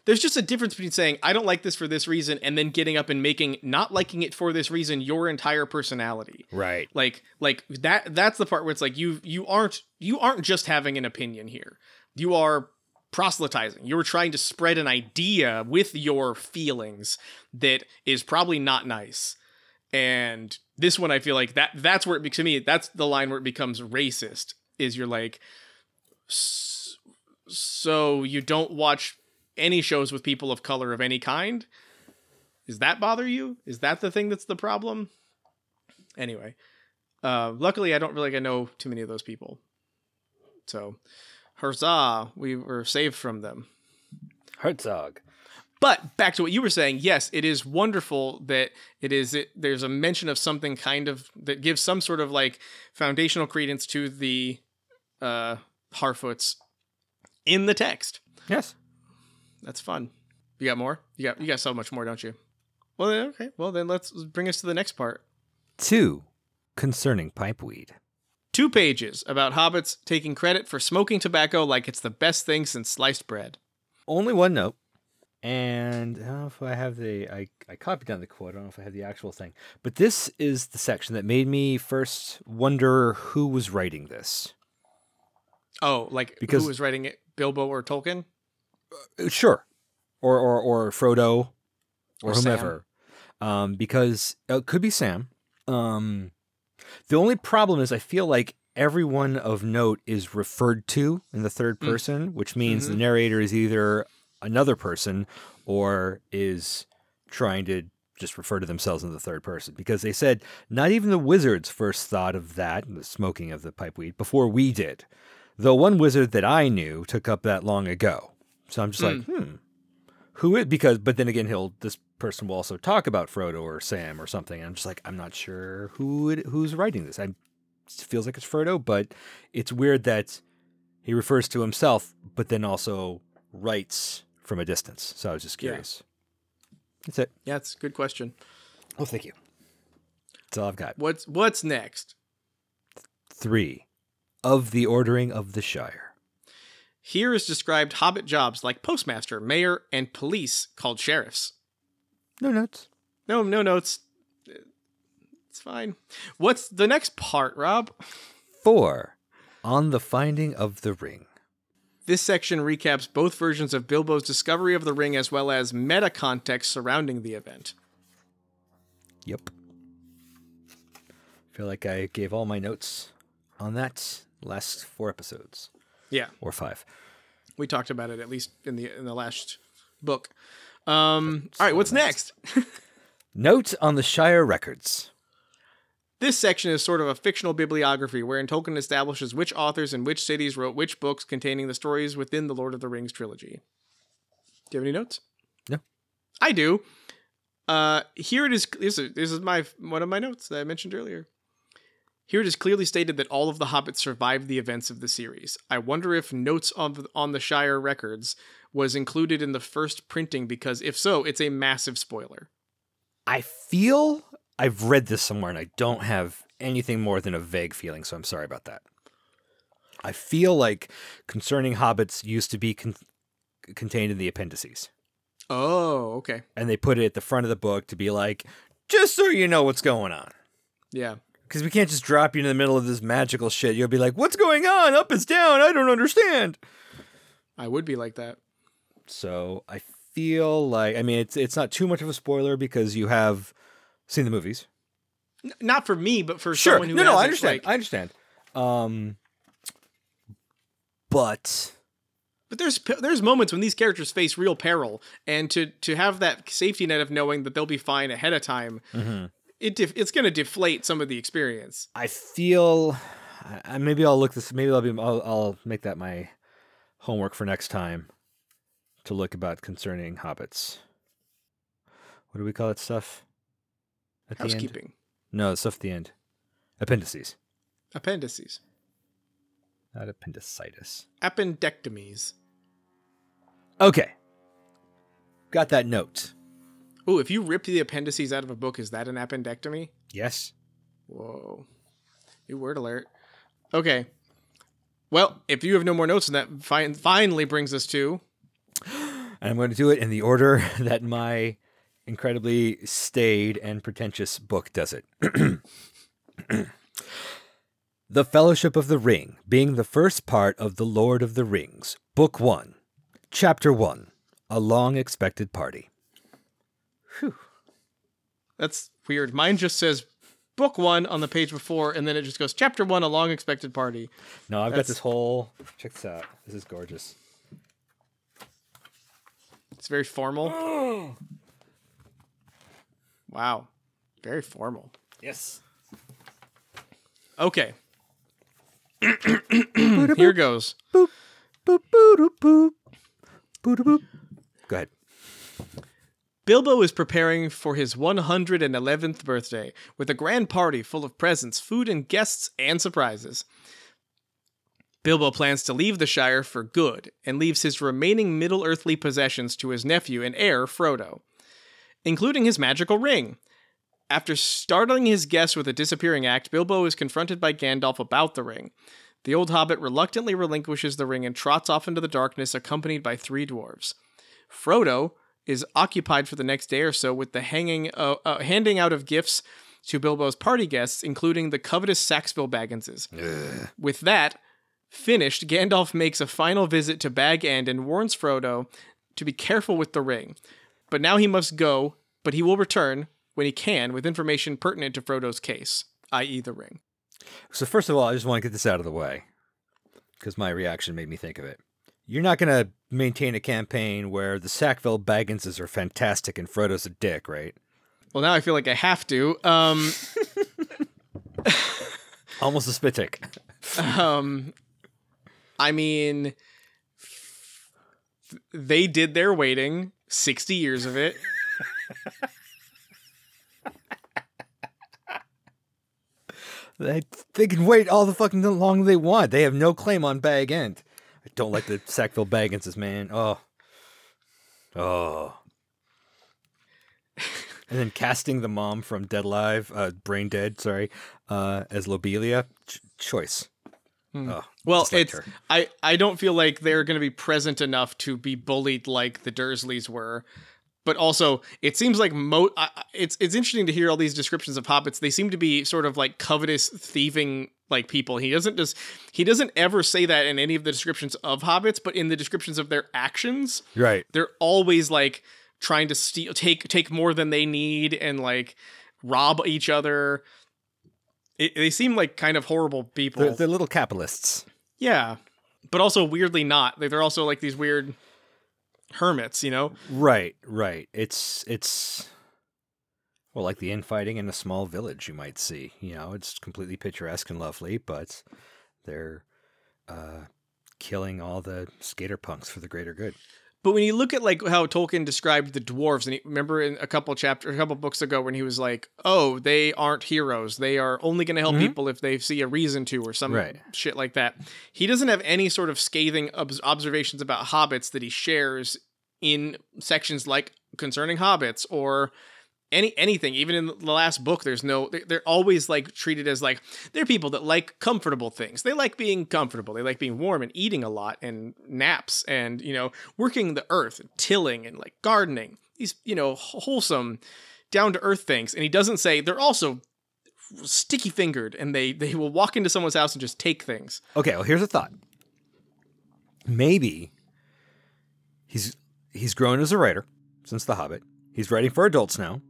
there's just a difference between saying I don't like this for this reason and then getting up and making not liking it for this reason your entire personality. Right. Like like that that's the part where it's like you you aren't you aren't just having an opinion here. You are proselytizing. You're trying to spread an idea with your feelings that is probably not nice. And this one I feel like that that's where it to me that's the line where it becomes racist is you're like so you don't watch any shows with people of color of any kind? Does that bother you? Is that the thing that's the problem? Anyway, uh, luckily I don't really I know too many of those people. So, huzzah, we were saved from them. Herzog. But back to what you were saying, yes, it is wonderful that it is. It, there's a mention of something kind of that gives some sort of like foundational credence to the uh, Harfoots in the text. Yes. That's fun. You got more? You got you got so much more, don't you? Well, then, okay. Well, then let's bring us to the next part. Two. Concerning pipeweed. Two pages about hobbits taking credit for smoking tobacco like it's the best thing since sliced bread. Only one note. And I don't know if I have the I, I copied down the quote. I don't know if I have the actual thing. But this is the section that made me first wonder who was writing this. Oh, like Because- who was writing it? Bilbo or Tolkien? Uh, Sure. Or or or Frodo or, Or whomever. Um, because uh, it could be Sam. Um, the only problem is I feel like everyone of note is referred to in the third Mm. person, which means the Mhm. narrator is either another person or is trying to just refer to themselves in the third person because they said not even the wizards first thought of that, the smoking of the pipeweed, before we did. Though one wizard that I knew took up that long ago. So I'm just like, hmm. Who it because but then again he'll this person will also talk about Frodo or Sam or something. And I'm just like, I'm not sure who it, who's writing this. I it feels like it's Frodo, but it's weird that he refers to himself, but then also writes from a distance. So I was just Yeah. curious. That's it. Yeah, it's a good question. Oh, thank you. That's all I've got. What's what's next? Three of the ordering of the Shire. Here is described hobbit jobs like postmaster, mayor, and police called sheriffs. No notes. No, no notes. It's fine. What's the next part, Rob? Four on the finding of the ring. This section recaps both versions of Bilbo's discovery of the ring as well as meta context surrounding the event. Yep. I Feel like I gave all my notes on that last four episodes Yeah, or five. we talked about it at least in the in the last book. Um, all right, what's next? Note on the Shire records. This section is sort of a fictional bibliography wherein Tolkien establishes which authors and which cities wrote which books containing the stories within the Lord of the Rings trilogy. Do you have any notes? No. I do. Uh, here it is. This is, this is my one of my notes that I mentioned earlier. Here it is clearly stated that all of the hobbits survived the events of the series. I wonder if notes on the, on the Shire records was included in the first printing because if so, it's a massive spoiler. I feel I've read this somewhere and I don't have anything more than a vague feeling, so I'm sorry about that. I feel like concerning hobbits used to be con- contained in the appendices. Oh, okay. And they put it at the front of the book to be like, just so you know what's going on. Yeah. Because we can't just drop you in the middle of this magical shit. You'll be like, what's going on? Up is down. I don't understand. I would be like that. So I feel like, I mean, it's it's not too much of a spoiler because you have seen the movies. N- not for me, but for Sure. someone who No, no, I understand. like- I understand. Um, but But there's there's moments when these characters face real peril, and to to have that safety net of knowing that they'll be fine ahead of time, it def- it's going to deflate some of the experience. I feel I, I- maybe I'll look this. Maybe I'll be. I'll, I'll make that my homework for next time to look about concerning hobbits. What do we call that stuff? At? Housekeeping, No, stuff at the end. Appendices, appendices, not appendicitis. appendectomies. Okay, got that note. Oh, if you rip the appendices out of a book, is that an appendectomy? Yes. Whoa. New word alert. Okay. Well, if you have no more notes, and that fin- finally brings us to And I'm going to do it in the order that my incredibly staid and pretentious book does it. the Fellowship of the Ring, being the first part of The Lord of the Rings, Book 1, Chapter 1 A Long Expected Party. Whew. That's weird. Mine just says book one on the page before, and then it just goes chapter one, a long expected party. No, I've got this whole. Check this out. This is gorgeous. It's very formal. wow. Very formal. Yes. Okay. Here goes. Boop, boop, boop, boop. Boop, boop. Go ahead. Bilbo is preparing for his 111th birthday with a grand party full of presents, food, and guests and surprises. Bilbo plans to leave the Shire for good and leaves his remaining Middle Earthly possessions to his nephew and heir, Frodo, including his magical ring. After startling his guests with a disappearing act, Bilbo is confronted by Gandalf about the ring. The old hobbit reluctantly relinquishes the ring and trots off into the darkness, accompanied by three dwarves. Frodo is occupied for the next day or so with the hanging, uh, uh, handing out of gifts to Bilbo's party guests, including the covetous Sackville Bagginses. With that finished, Gandalf makes a final visit to Bag End and warns Frodo to be careful with the ring. But now he must go, but he will return when he can with information pertinent to Frodo's case, i.e., the ring. So first of all, I just want to get this out of the way because my reaction made me think of it. You're not going to maintain a campaign where the Sackville Bagginses are fantastic and Frodo's a dick, right? Well, now I feel like I have to. Um, Almost a spit take. um, I mean, they did their waiting, 60 years of it. They, they can wait all the fucking long they want. They have no claim on Bag End. I don't like the Sackville Bagginses, man. Oh. Oh. and then casting the mom from Dead Alive, uh, Brain Dead, sorry, uh, as Lobelia. Ch- choice. Oh, Well, it's her. I I don't feel like they're going to be present enough to be bullied like the Dursleys were. But also, it seems like mo. It's it's interesting to hear all these descriptions of hobbits. They seem to be sort of like covetous, thieving like people. He doesn't just he doesn't ever say that in any of the descriptions of hobbits, but in the descriptions of their actions, Right. they're always like trying to steal, take take more than they need, and like rob each other. It, they seem like kind of horrible people. They're, they're little capitalists. Yeah, but also weirdly not. Like, They're also like these weird hermits, you know? Right, right. It's it's well, like the infighting in a small village you might see. You know, it's completely picturesque and lovely, but they're uh, killing all the skater punks for the greater good. But when you look at like how Tolkien described the dwarves, and he, remember in a couple chapters, a couple books ago, when he was like, "Oh, they aren't heroes. They are only going to help Mhm. people if they see a reason to, or some Right. shit like that." He doesn't have any sort of scathing obs- observations about hobbits that he shares in sections like concerning hobbits or any anything. Even in the last book, there's no. they- They're always like treated as like they're people that like comfortable things. They like being comfortable. They like being warm and eating a lot and naps and, you know, working the earth, tilling and like gardening. These, you know, wholesome, down to earth things. And he doesn't say they're also sticky fingered and they they will walk into someone's house and just take things. Okay, well, here's a thought. Maybe he's he's grown as a writer since The Hobbit. He's writing for adults now.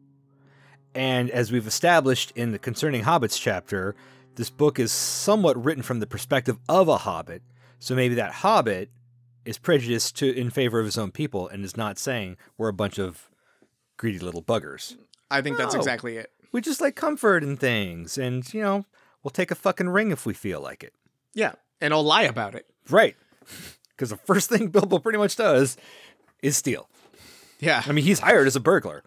And as we've established in the Concerning Hobbits chapter, this book is somewhat written from the perspective of a hobbit. So maybe that hobbit is prejudiced to in favor of his own people and is not saying we're a bunch of greedy little buggers. I think that's exactly it. We just like comfort and things and, you know, we'll take a fucking ring if we feel like it. Yeah. And I'll lie about it. Right. Because the first thing Bilbo pretty much does is steal. Yeah. I mean, he's hired as a burglar.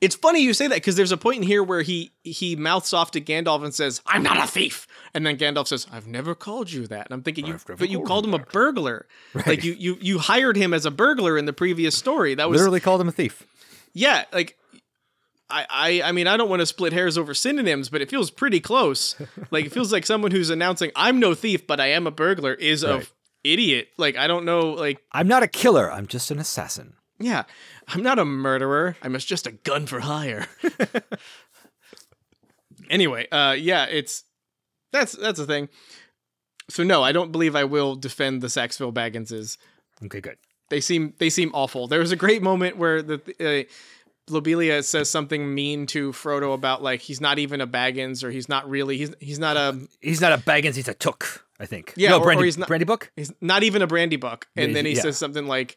It's funny you say that because there's a point in here where he he mouths off to Gandalf and says, "I'm not a thief," and then Gandalf says, "I've never called you that." And I'm thinking, you, but you called him a burglar. Right. Like you you you hired him as a burglar in the previous story. That was Literally called him a thief. yeah. Like I I I mean I don't want to split hairs over synonyms, but it feels pretty close. like it feels like someone who's announcing, "I'm no thief, but I am a burglar," is Right. a idiot. Like I don't know. Like I'm not a killer. I'm just an assassin. Yeah, I'm not a murderer. I'm just a gun for hire. anyway, uh, yeah, it's that's that's the thing. So no, I don't believe I will defend the Sackville Bagginses. Okay, good. They seem they seem awful. There was a great moment where the uh, Lobelia says something mean to Frodo about like he's not even a Baggins or he's not really he's he's not a He's not a Baggins. He's a Took. I think. Yeah, no, or- or Brandy, he's not- Brandy Book. he's not even a Brandybuck and Yeah, then he yeah. says something like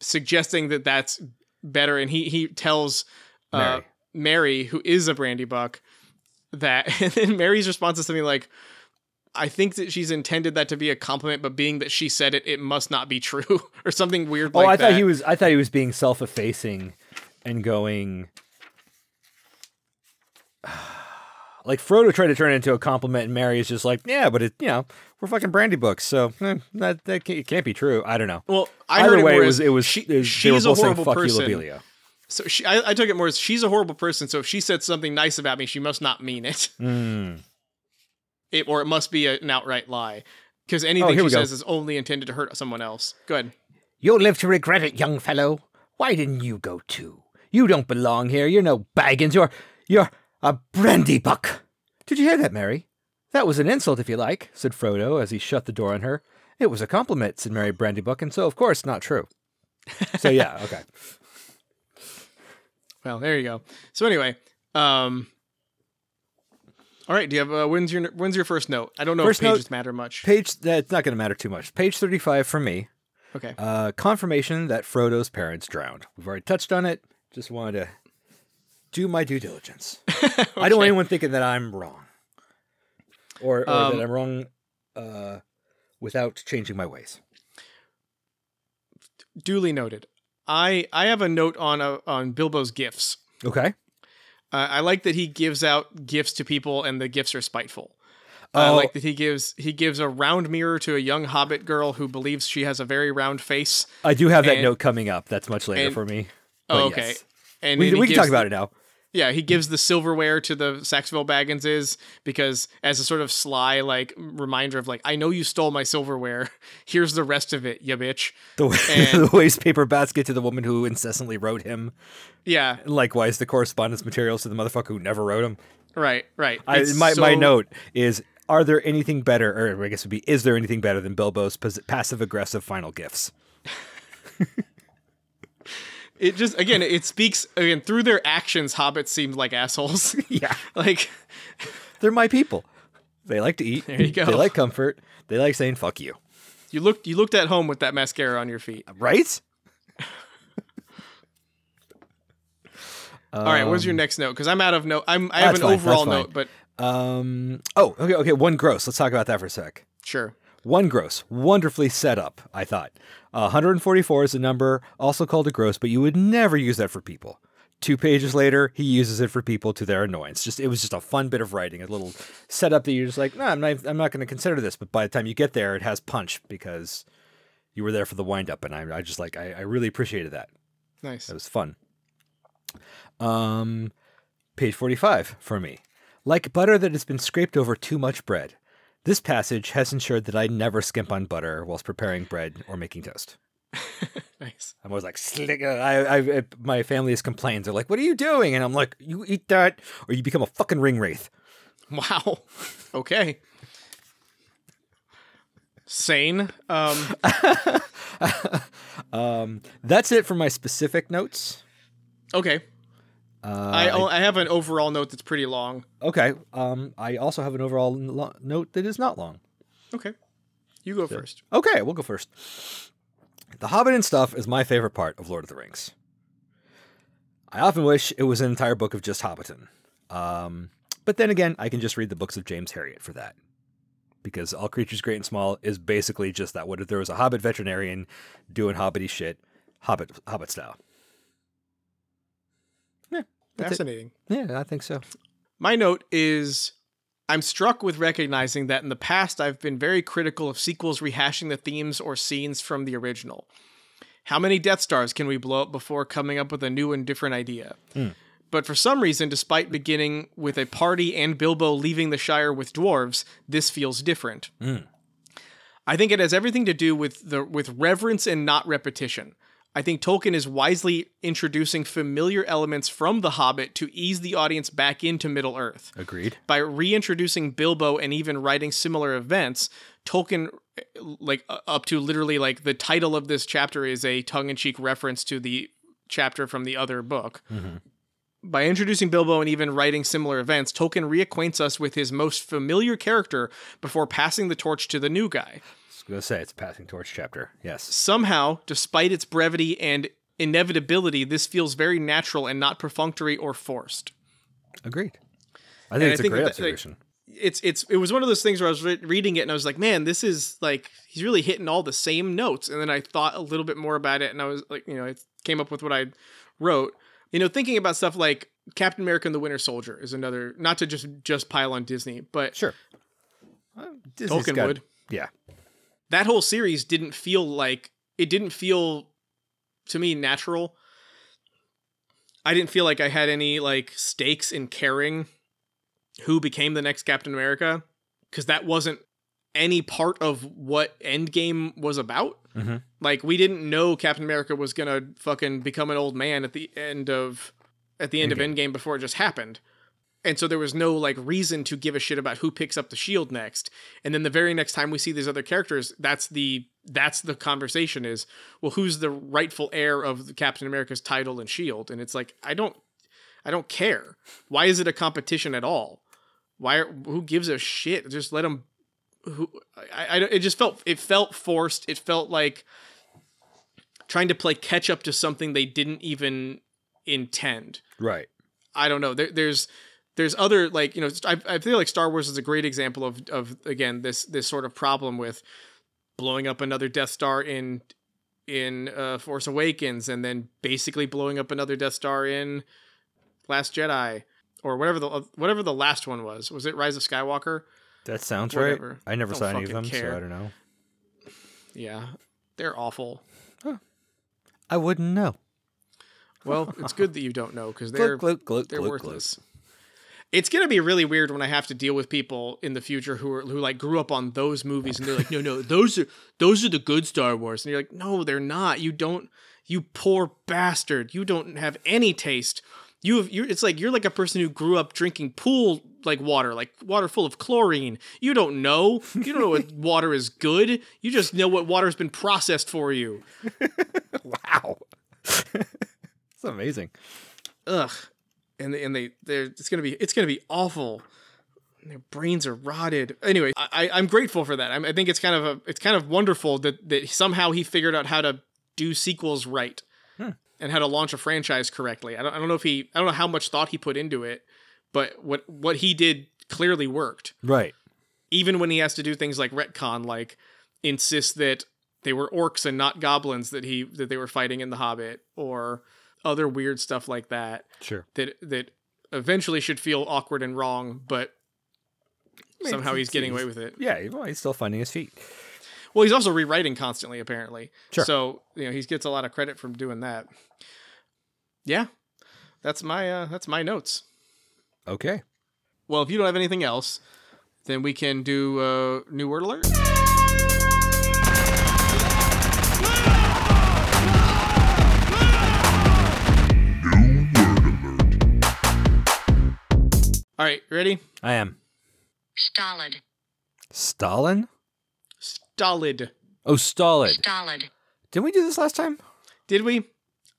suggesting that that's better and he he tells uh, Merry. merry who is a Brandybuck that and then merry's response is something like i think that she's intended that to be a compliment but being that she said it it must not be true or something weird Oh, like I that thought he was. I thought he was being self-effacing and going. Like Frodo tried to turn it into a compliment, and Merry is just like, "Yeah, but it, you know, we're fucking Brandybucks, so eh, that that can't, it can't be true." I don't know. well i Either heard way, it, it was as it was she, it- they were she's a both saying, horrible "Fuck person you, Lobelia." so she, I, I took it more as she's a horrible person so if she said something nice about me she must not mean it Mm. it, or it must be a- an outright lie. Because anything Oh, she says is only intended to hurt someone else. Go ahead. You'll live to regret it, young fellow. Why didn't you go too? You don't belong here. You're no Baggins. You're you're a Brandybuck. Did you hear that, Merry? That was an insult, if you like, said Frodo as he shut the door on her. It was a compliment, said Merry Brandybuck, and so of course not true. So yeah, okay. Well, there you go. So anyway, um, all right. Do you have uh, when's your when's your first note? I don't know First if note- pages matter much. Page that's not going to matter too much. Page thirty-five for me. Okay. Uh, confirmation that Frodo's parents drowned. We've already touched on it. Just wanted to do my due diligence. I don't want anyone thinking that I'm wrong, or, or Um, that I'm wrong uh, without changing my ways. Duly noted. I I have a note on uh, on Bilbo's gifts. Okay. Uh, I like that he gives out gifts to people, and the gifts are spiteful. I Oh. like that he gives he gives a round mirror to a young hobbit girl who believes she has a very round face. I do have that and- note coming up. That's much later and- for me. Oh, okay. yes. And We, we can gives talk about it now. Yeah, he gives the silverware to the Sackville Bagginses because as a sort of sly like reminder of like I know you stole my silverware. Here's the rest of it, you bitch. The, And- the waste paper basket to the woman who incessantly wrote him. Yeah, Likewise, the correspondence materials to the motherfucker who never wrote him. right, right. I, my, my note is Are there anything better, or I guess it would be, is there anything better than Bilbo's passive aggressive final gifts? It just again it speaks again through their actions. Hobbits seemed like assholes. Yeah. like They're my people. They like to eat. There you go. They like comfort. They like saying fuck you. you looked you looked at home with that mascara on your feet. Right? All right, where's your next note? Because I'm out of note. I'm I have an fine, overall note, but Um. Oh, okay, okay. One gross. Let's talk about that for a sec. sure. One gross, wonderfully set up, I thought. Uh, 144 is a number, also called a gross, but you would never use that for people. Two pages later, he uses it for people to their annoyance. Just it was just a fun bit of writing, a little setup that you're just like, no, I'm not, I'm not going to consider this. But by the time you get there, it has punch because you were there for the wind up, and I, I just like, I, I really appreciated that. Nice. It was fun. Um, page 45 for me. Like butter that has been scraped over too much bread. This passage has ensured that I never skimp on butter whilst preparing bread or making toast. nice. I'm always like, slick. I, I, my family has complained. They're like, "What are you doing?" And I'm like, "You eat that, or you become a fucking ring wraith." Wow. Okay. Sane. Um, um, that's it for my specific notes. okay. Uh, I, I have an overall note that's pretty long. okay. Um, I also have an overall lo- note that is not long. Okay. You go first. Okay, we'll go first. The Hobbit and stuff is my favorite part of Lord of the Rings. I often wish it was an entire book of just Hobbiton. Um, but then again, I can just read the books of James Herriot for that. Because All Creatures Great and Small is basically just that. What if there was a Hobbit veterinarian doing Hobbity shit, Hobbit Hobbit style? That's it. Fascinating. Yeah, I think so. My note is I'm struck with recognizing that in the past I've been very critical of sequels rehashing the themes or scenes from the original. How many Death Stars can we blow up before coming up with a new and different idea? Hmm. But for some reason, despite beginning with a party and Bilbo leaving the Shire with dwarves, this feels different. Hmm. I think it has everything to do with the with reverence and not repetition. I think Tolkien is wisely introducing familiar elements from The Hobbit to ease the audience back into Middle Earth. Agreed. By reintroducing Bilbo and even writing similar events, Tolkien like up to literally like the title of this chapter is a tongue-in-cheek reference to the chapter from the other book. Mm-hmm. By introducing Bilbo and even writing similar events, Tolkien reacquaints us with his most familiar character before passing the torch to the new guy. I was gonna say it's a passing torch chapter. Yes. Somehow, despite its brevity and inevitability, this feels very natural and not perfunctory or forced. Agreed. I And think I it's a think great that, like, observation. It's it's it was one of those things where I was re- reading it and I was like, man, this is like he's really hitting all the same notes. And then I thought a little bit more about it, and I was like, you know, it came up with what I wrote. You know, thinking about stuff like Captain America and the Winter Soldier is another. Not to just just pile on Disney, but Sure. Uh, Disney's Tolkien got- would. Yeah. That whole series didn't feel like it didn't feel to me natural. I didn't feel like I had any like stakes in caring who became the next Captain America because that wasn't any part of what Endgame was about. Mhm. Like we didn't know Captain America was gonna fucking become an old man at the end of at the end of Endgame before it just happened. And so there was no like reason to give a shit about who picks up the shield next. And then the very next time we see these other characters, that's the that's the conversation is, well, who's the rightful heir of the Captain America's title and shield? And it's like, I don't I don't care. Why is it a competition at all? Why are, who gives a shit? Just let them who I, I it just felt it felt forced. It felt like trying to play catch up to something they didn't even intend. Right. I don't know. There, there's there's other like you know I, I feel like Star Wars is a great example of of again this this sort of problem with blowing up another Death Star in in uh, Force Awakens and then basically blowing up another Death Star in Last Jedi or whatever the whatever the last one was. Was it Rise of Skywalker? That sounds Whatever. right. I never Don't saw any of them, care. so I don't know. Yeah, they're awful. I wouldn't know. Well, it's good that you don't know because they're they're worthless. It's gonna be really weird when I have to deal with people in the future who are who like grew up on those movies and they're like, no, no, those are those are the good Star Wars, and you're like, no, they're not. You don't, you poor bastard. You don't have any taste. You have, you're, it's like you're like a person who grew up drinking pool like water, like water full of chlorine. You don't know. You don't know what water is good. You just know what water has been processed for you. Wow. It's amazing. ugh and they, and they they're it's gonna be it's gonna be awful. Their brains are rotted. Anyway I, I i'm grateful for that. I, I think it's kind of a it's kind of wonderful that that somehow he figured out how to do sequels right Hmm. and how to launch a franchise correctly. I don't, I don't know if he i don't know how much thought he put into it but what what he did clearly worked. Right. even when he has to do things like retcon, like insist that they were orcs and not goblins that he that they were fighting in the Hobbit, or other weird stuff like that Sure. that that eventually should feel awkward and wrong, but mean, somehow he's getting away with it. Yeah, well, he's still finding his feet. Well, he's also rewriting constantly, apparently. Sure. So you know he gets a lot of credit from doing that. Yeah, that's my uh, that's my notes. Okay. Well, if you don't have anything else, then we can do uh, new word alert. All right, ready? I am. Stolid. Stalin? Stolid. Oh, stolid. Stolid. Didn't we do this last time? Did we?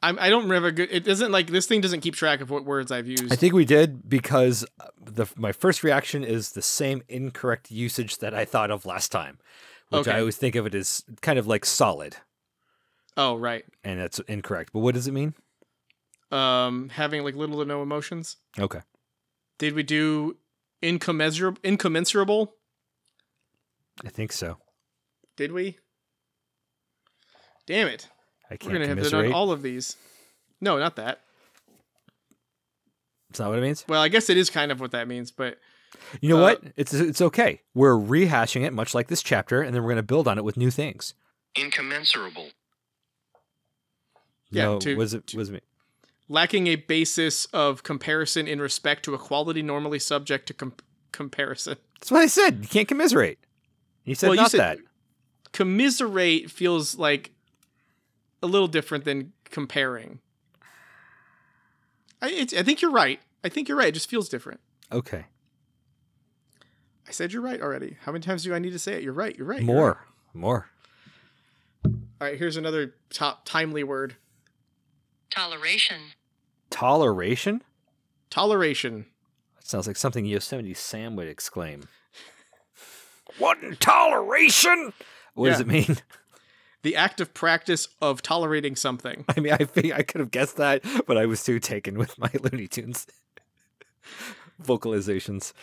I'm, I don't remember. Good. It doesn't like this thing doesn't keep track of what words I've used. I think we did because uh, the my first reaction is the same incorrect usage that I thought of last time, which Okay. I always think of it as kind of like solid, oh, right. and that's incorrect. But what does it mean? Um, having like little to no emotions. Okay. Did we do incommensurable? Incommensurable? I think so. Did we? Damn it! I can't. We're gonna have to commiserate. done all of these. No, not that. It's not what it means. Well, I guess it is kind of what that means, but You know Uh, what? It's it's okay. We're rehashing it, much like this chapter, and then we're going to build on it with new things. Incommensurable. Yeah, No, to- was it was it me? Lacking a basis of comparison in respect to a quality normally subject to com- comparison. That's what I said. You can't commiserate. You said Well, you not said- that. Commiserate feels like a little different than comparing. I, it's, I think you're right. I think you're right. It just feels different. Okay. I said you're right already. How many times do I need to say it? You're right. You're right. you're More. More. All right. Here's another top timely word: Toleration. Toleration? toleration. That sounds like something Yosemite Sam would exclaim. What in toleration? What does it mean? The active practice of tolerating something. I mean, I think I could have guessed that, but I was too taken with my Looney Tunes vocalizations.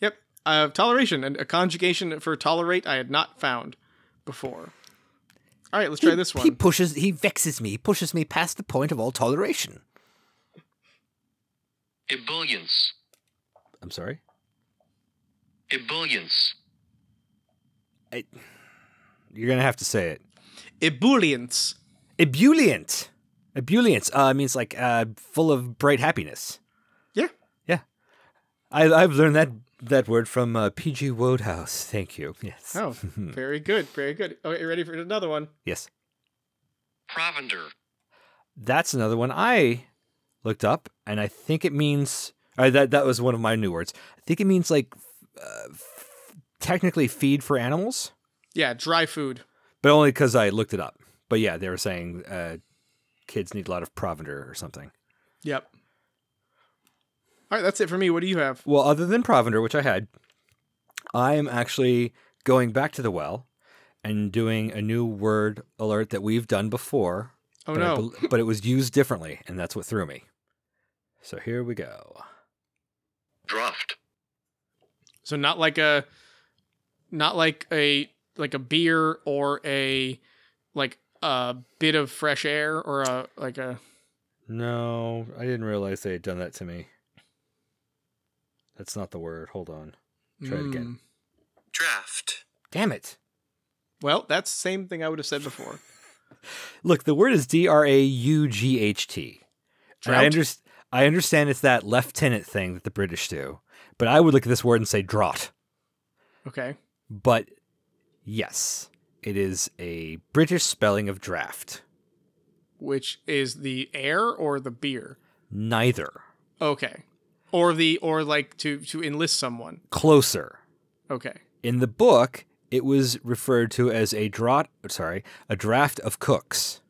Yep. Uh, toleration and a conjugation for tolerate I had not found before. All right, let's try this one. He pushes, he vexes me, he pushes me past the point of all toleration. Ebullience. I'm sorry? Ebullience. You're going to have to say it. Ebullience. Ebullient. Ebullient uh, means like uh, full of bright happiness. Yeah. Yeah. I, I've learned that, that word from uh, P.G. Wodehouse. Thank you. Yes. Oh, very good. Very good. Okay, ready for another one? Yes. Provender. That's another one I looked up, and I think it means uh, that that was one of my new words. I think it means like uh, f- technically feed for animals, Yeah, dry food. but only because I looked it up. But yeah, they were saying uh, kids need a lot of provender or something. Yep. All right, that's it for me. What do you have? Well, other than provender, which I had, I am actually going back to the well and doing a new word alert that we've done before. Oh but no. bel- but it was used differently, and that's what threw me. So here we go. Draft. So not like a not like a like a beer or a like a bit of fresh air or a like a No, I didn't realize they had done that to me. That's not the word. Hold on. Try it again. Mm. Draft. Damn it. Well, that's the same thing I would have said before. Look, the word is D R A U G H T. And I, Drought? I understand it's that lieutenant thing that the British do, but I would look at this word and say draught. Okay. But yes, it is a British spelling of draft. Which is the air or the beer? Neither. Okay. Or the or like to to enlist someone. Closer. Okay. In the book, it was referred to as a draught, sorry, a draft of cooks.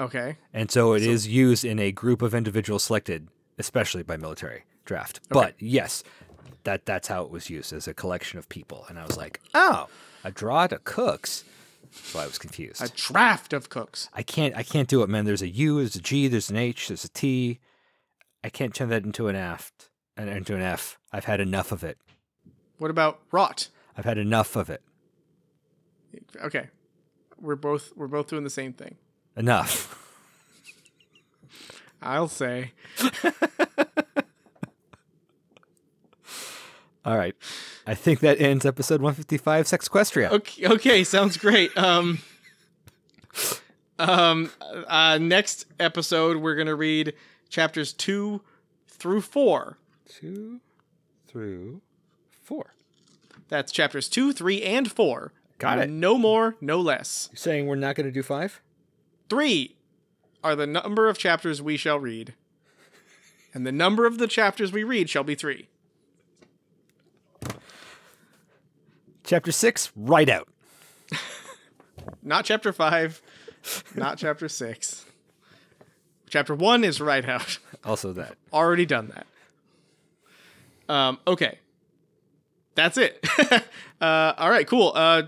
Okay. And so it is used in a group of individuals selected, especially by military draft. But yes, that that's how it was used as a collection of people. And I was like, oh, a draught of cooks. So I was confused. A draft of cooks. I can't I can't do it, man. There's a U, there's a G, there's an H, there's a T. I can't turn that into an aft. and into an F. I've had enough of it. What about rot? I've had enough of it. Okay. We're both we're both doing the same thing. Enough. I'll say. All right. I think that ends episode 155 Sexquestria. Okay, okay, sounds great. Um um uh next episode we're going to read chapters 2 through 4. Two through four. That's chapters 2, 3 and 4. Got it. No more, no less. You're saying we're not going to do five? 3 are the number of chapters we shall read. And the number of the chapters we read shall be 3. Chapter six, right out. Not chapter 5, not chapter 6. Chapter 1 is right out. Also that. already done that. Um, okay. That's it. uh, all right, cool. Uh,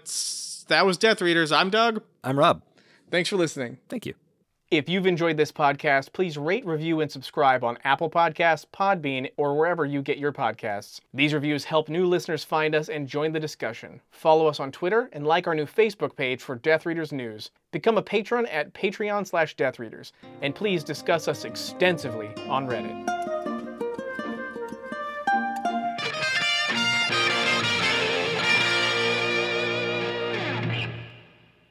that was Death Readers. I'm Doug. I'm Rob. Thanks for listening. Thank you. If you've enjoyed this podcast, please rate, review, and subscribe on Apple Podcasts, Podbean, or wherever you get your podcasts. These reviews help new listeners find us and join the discussion. Follow us on Twitter and like our new Facebook page for Death Readers news. Become a patron at Patreon slash Death Readers, and please discuss us extensively on Reddit.